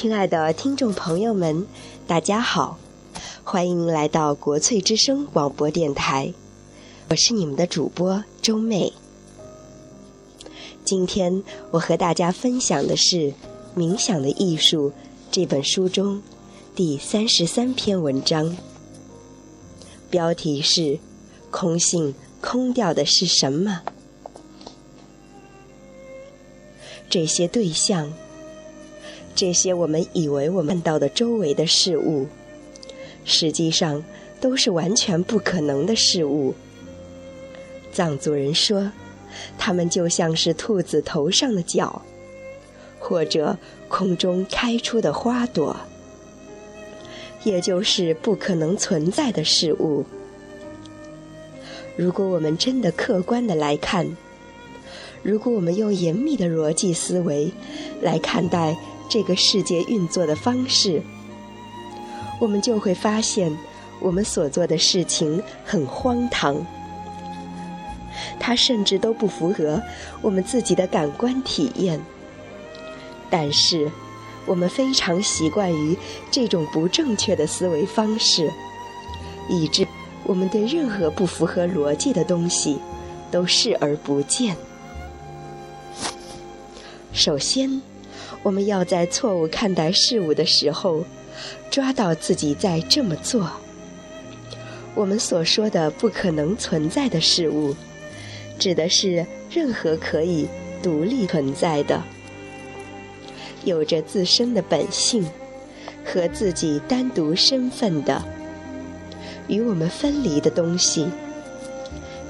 亲爱的听众朋友们，大家好，欢迎来到国粹之声广播电台，我是你们的主播周妹。今天我和大家分享的是《冥想的艺术》这本书中第三十三篇文章，标题是“空性空掉的是什么？”这些对象，这些我们以为我们看到的周围的事物，实际上都是完全不可能的事物。藏族人说，它们就像是兔子头上的角，或者空中开出的花朵，也就是不可能存在的事物。如果我们真的客观的来看，如果我们用严密的逻辑思维来看待这个世界运作的方式，我们就会发现，我们所做的事情很荒唐，它甚至都不符合我们自己的感官体验。但是，我们非常习惯于这种不正确的思维方式，以致我们对任何不符合逻辑的东西都视而不见。首先，我们要在错误看待事物的时候，抓到自己在这么做。我们所说的不可能存在的事物，指的是任何可以独立存在的、有着自身的本性和自己单独身份的、与我们分离的东西。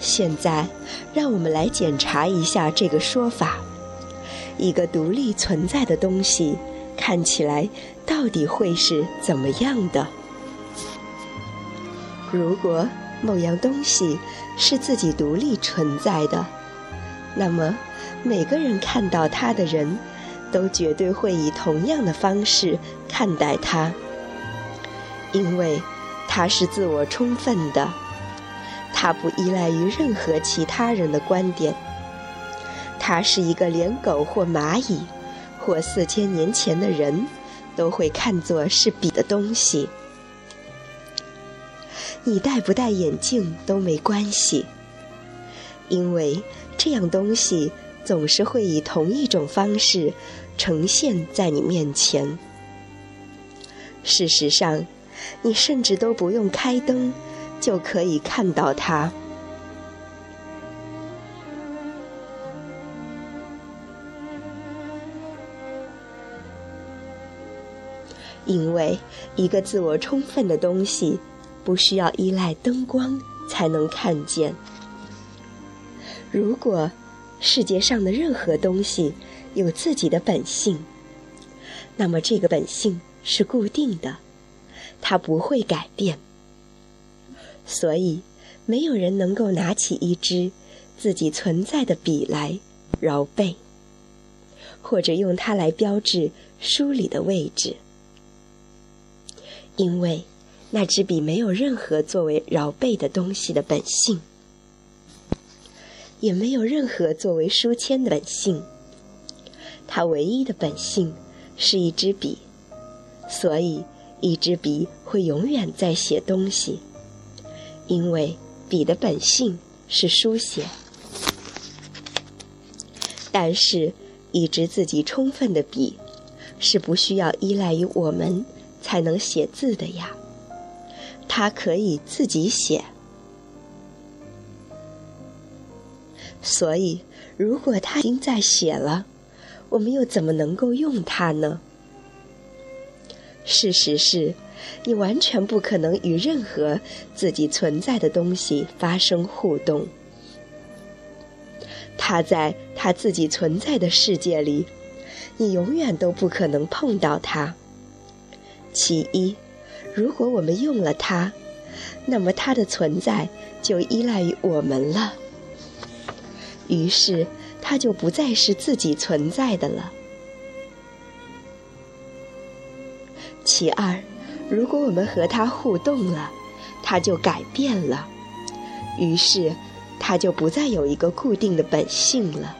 现在，让我们来检查一下这个说法。一个独立存在的东西，看起来到底会是怎么样的？如果某样东西是自己独立存在的，那么每个人看到它的人，都绝对会以同样的方式看待它，因为它是自我充分的，它不依赖于任何其他人的观点。它是一个连狗或蚂蚁，或四千年前的人都会看作是笔的东西。你戴不戴眼镜都没关系，因为这样东西总是会以同一种方式呈现在你面前。事实上，你甚至都不用开灯，就可以看到它。因为一个自我充分的东西，不需要依赖灯光才能看见。如果世界上的任何东西有自己的本性，那么这个本性是固定的，它不会改变。所以，没有人能够拿起一支自己存在的笔来饶背，或者用它来标志书里的位置。因为那支笔没有任何作为饶背的东西的本性，也没有任何作为书签的本性。它唯一的本性是一支笔，所以一支笔会永远在写东西，因为笔的本性是书写。但是，一支自己充分的笔是不需要依赖于我们。才能写字的呀，他可以自己写。所以，如果他已经在写了，我们又怎么能够用它呢？事实是，你完全不可能与任何自己存在的东西发生互动。他在他自己存在的世界里，你永远都不可能碰到他。其一，如果我们用了它，那么它的存在就依赖于我们了。于是，它就不再是自己存在的了。其二，如果我们和它互动了，它就改变了，于是它就不再有一个固定的本性了。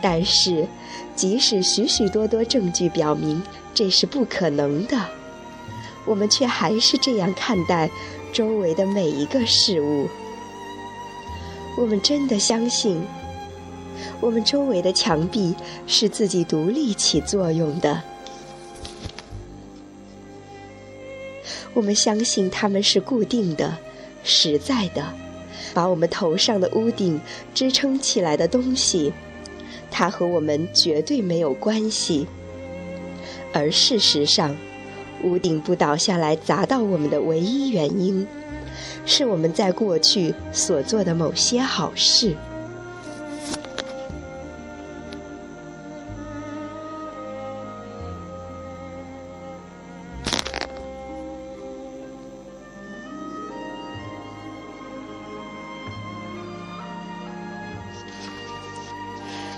但是，即使许许多多证据表明这是不可能的，我们却还是这样看待周围的每一个事物。我们真的相信，我们周围的墙壁是自己独立起作用的。我们相信它们是固定的、实在的，把我们头上的屋顶支撑起来的东西。它和我们绝对没有关系。而事实上，屋顶不倒下来砸到我们的唯一原因，是我们在过去所做的某些好事。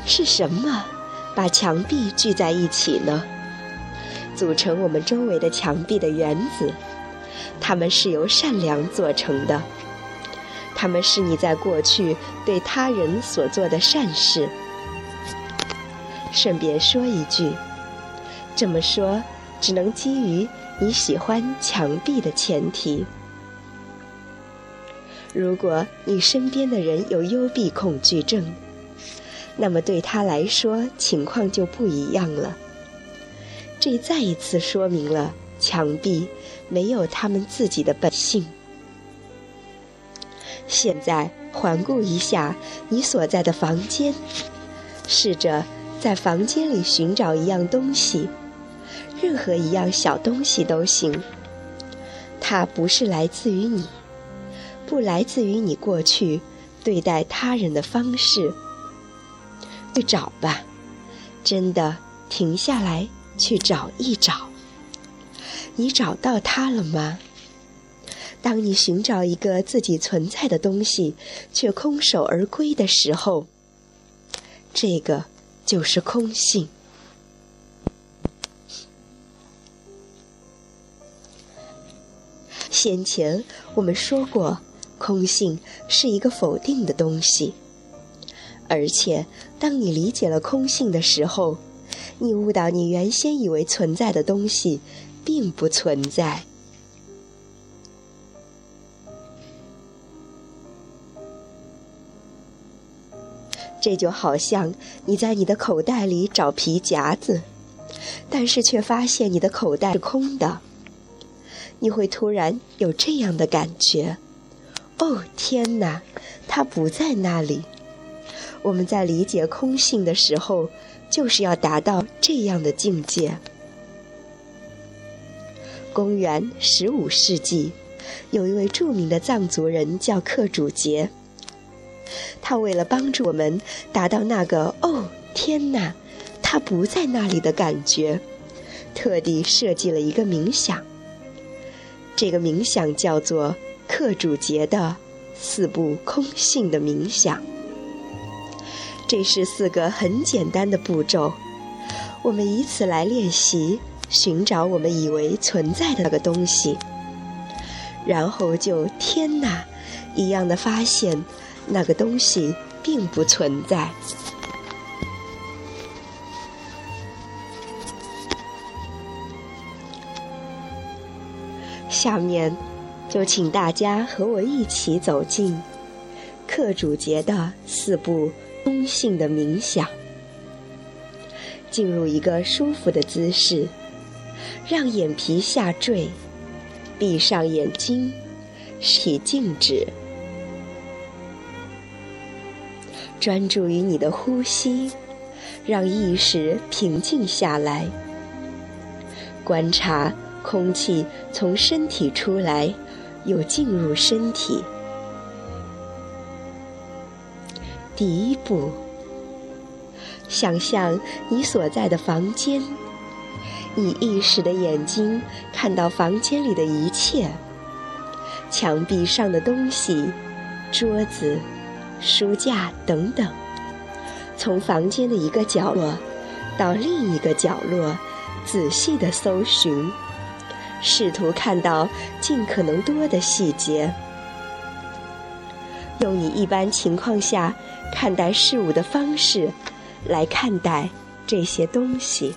是什么把墙壁聚在一起呢？组成我们周围的墙壁的原子，它们是由善良做成的。它们是你在过去对他人所做的善事。顺便说一句，这么说只能基于你喜欢墙壁的前提。如果你身边的人有幽闭恐惧症，那么对他来说，情况就不一样了。这再一次说明了墙壁没有他们自己的本性。现在环顾一下你所在的房间，试着在房间里寻找一样东西，任何一样小东西都行。它不是来自于你，不来自于你过去对待他人的方式。去找吧，真的停下来去找一找。你找到它了吗？当你寻找一个自己存在的东西，却空手而归的时候，这个就是空性。先前我们说过，空性是一个否定的东西。而且，当你理解了空性的时候，你悟到你原先以为存在的东西，并不存在。这就好像你在你的口袋里找皮夹子，但是却发现你的口袋是空的，你会突然有这样的感觉：哦，天哪，它不在那里。我们在理解空性的时候，就是要达到这样的境界。公元十五世纪，有一位著名的藏族人叫克主杰。他为了帮助我们达到那个“哦，天哪，他不在那里”的感觉，特地设计了一个冥想。这个冥想叫做克主杰的四部空性的冥想。这是四个很简单的步骤，我们以此来练习寻找我们以为存在的那个东西，然后就天哪一样的发现那个东西并不存在。下面就请大家和我一起走进课主节的四步。中性的冥想，进入一个舒服的姿势，让眼皮下坠，闭上眼睛，体静止，专注于你的呼吸，让意识平静下来，观察空气从身体出来，又进入身体。第一步，想象你所在的房间，以意识的眼睛看到房间里的一切，墙壁上的东西，桌子、书架等等，从房间的一个角落到另一个角落，仔细的搜寻，试图看到尽可能多的细节，用你一般情况下。看待事物的方式，来看待这些东西。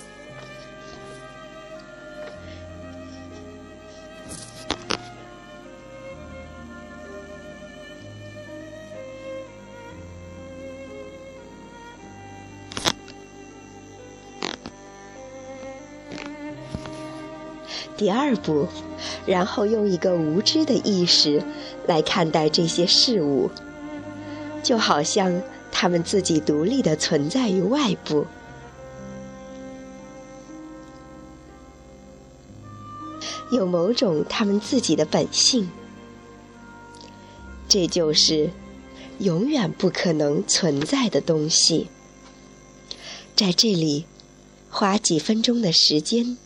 第二步，然后用一个无知的意识来看待这些事物，就好像他们自己独立的存在于外部，有某种他们自己的本性。这就是永远不可能存在的东西。在这里，花几分钟的时间。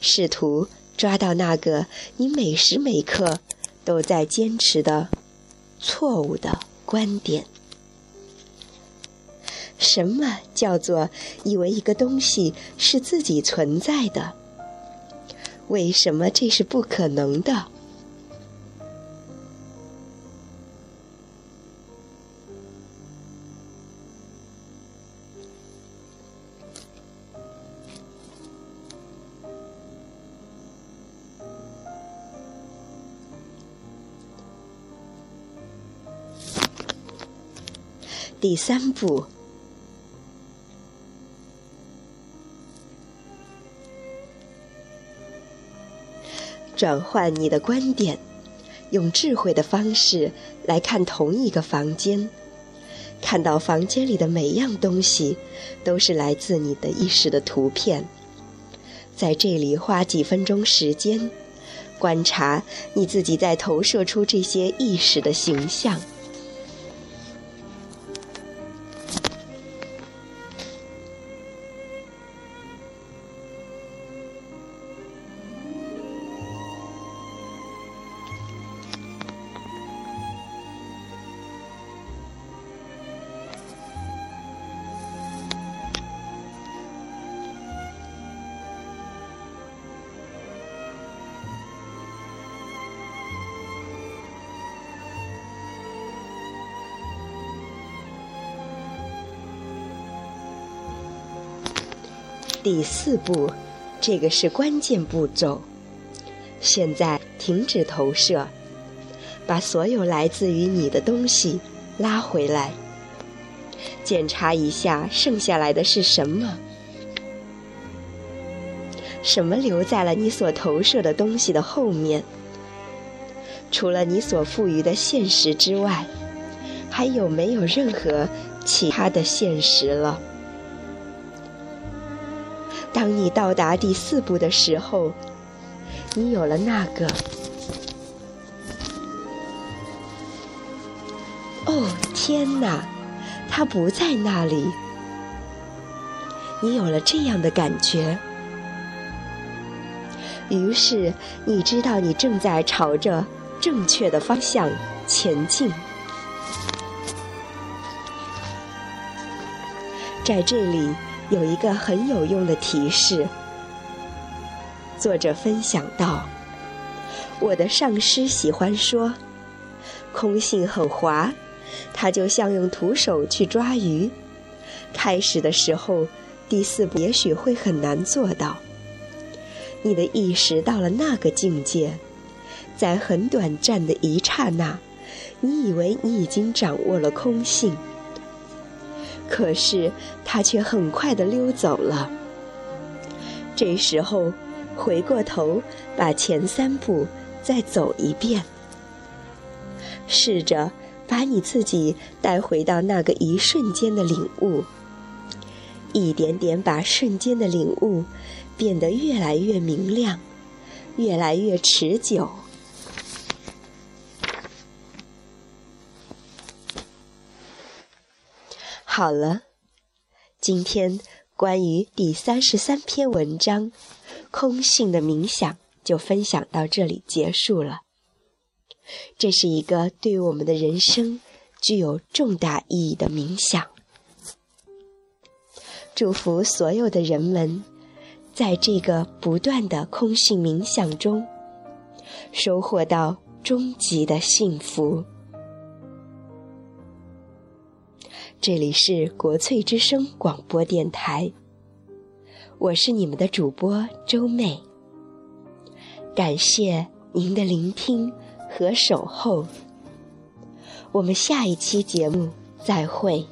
试图抓到那个你每时每刻都在坚持的错误的观点。什么叫做以为一个东西是自己存在的？为什么这是不可能的？第三步，转换你的观点，用智慧的方式来看同一个房间，看到房间里的每样东西都是来自你的意识的图片。在这里花几分钟时间，观察你自己在投射出这些意识的形象。第四步，这个是关键步骤。现在停止投射，把所有来自于你的东西拉回来，检查一下剩下来的是什么？什么留在了你所投射的东西的后面？除了你所赋予的现实之外，还有没有任何其他的现实了？当你到达第四步的时候，你有了那个。哦，天哪，他不在那里。你有了这样的感觉，于是你知道你正在朝着正确的方向前进。在这里。有一个很有用的提示。作者分享道：“我的上师喜欢说，空性很滑，它就像用徒手去抓鱼。开始的时候，第四步也许会很难做到。你的意识到了那个境界，在很短暂的一刹那，你以为你已经掌握了空性。”可是他却很快的溜走了。这时候，回过头，把前三步再走一遍，试着把你自己带回到那个一瞬间的领悟，一点点把瞬间的领悟变得越来越明亮，越来越持久。好了，今天关于第三十三篇文章“空性的冥想”就分享到这里结束了。这是一个对我们的人生具有重大意义的冥想。祝福所有的人们，在这个不断的空性冥想中，收获到终极的幸福。这里是国粹之声广播电台，我是你们的主播周妹。感谢您的聆听和守候，我们下一期节目再会。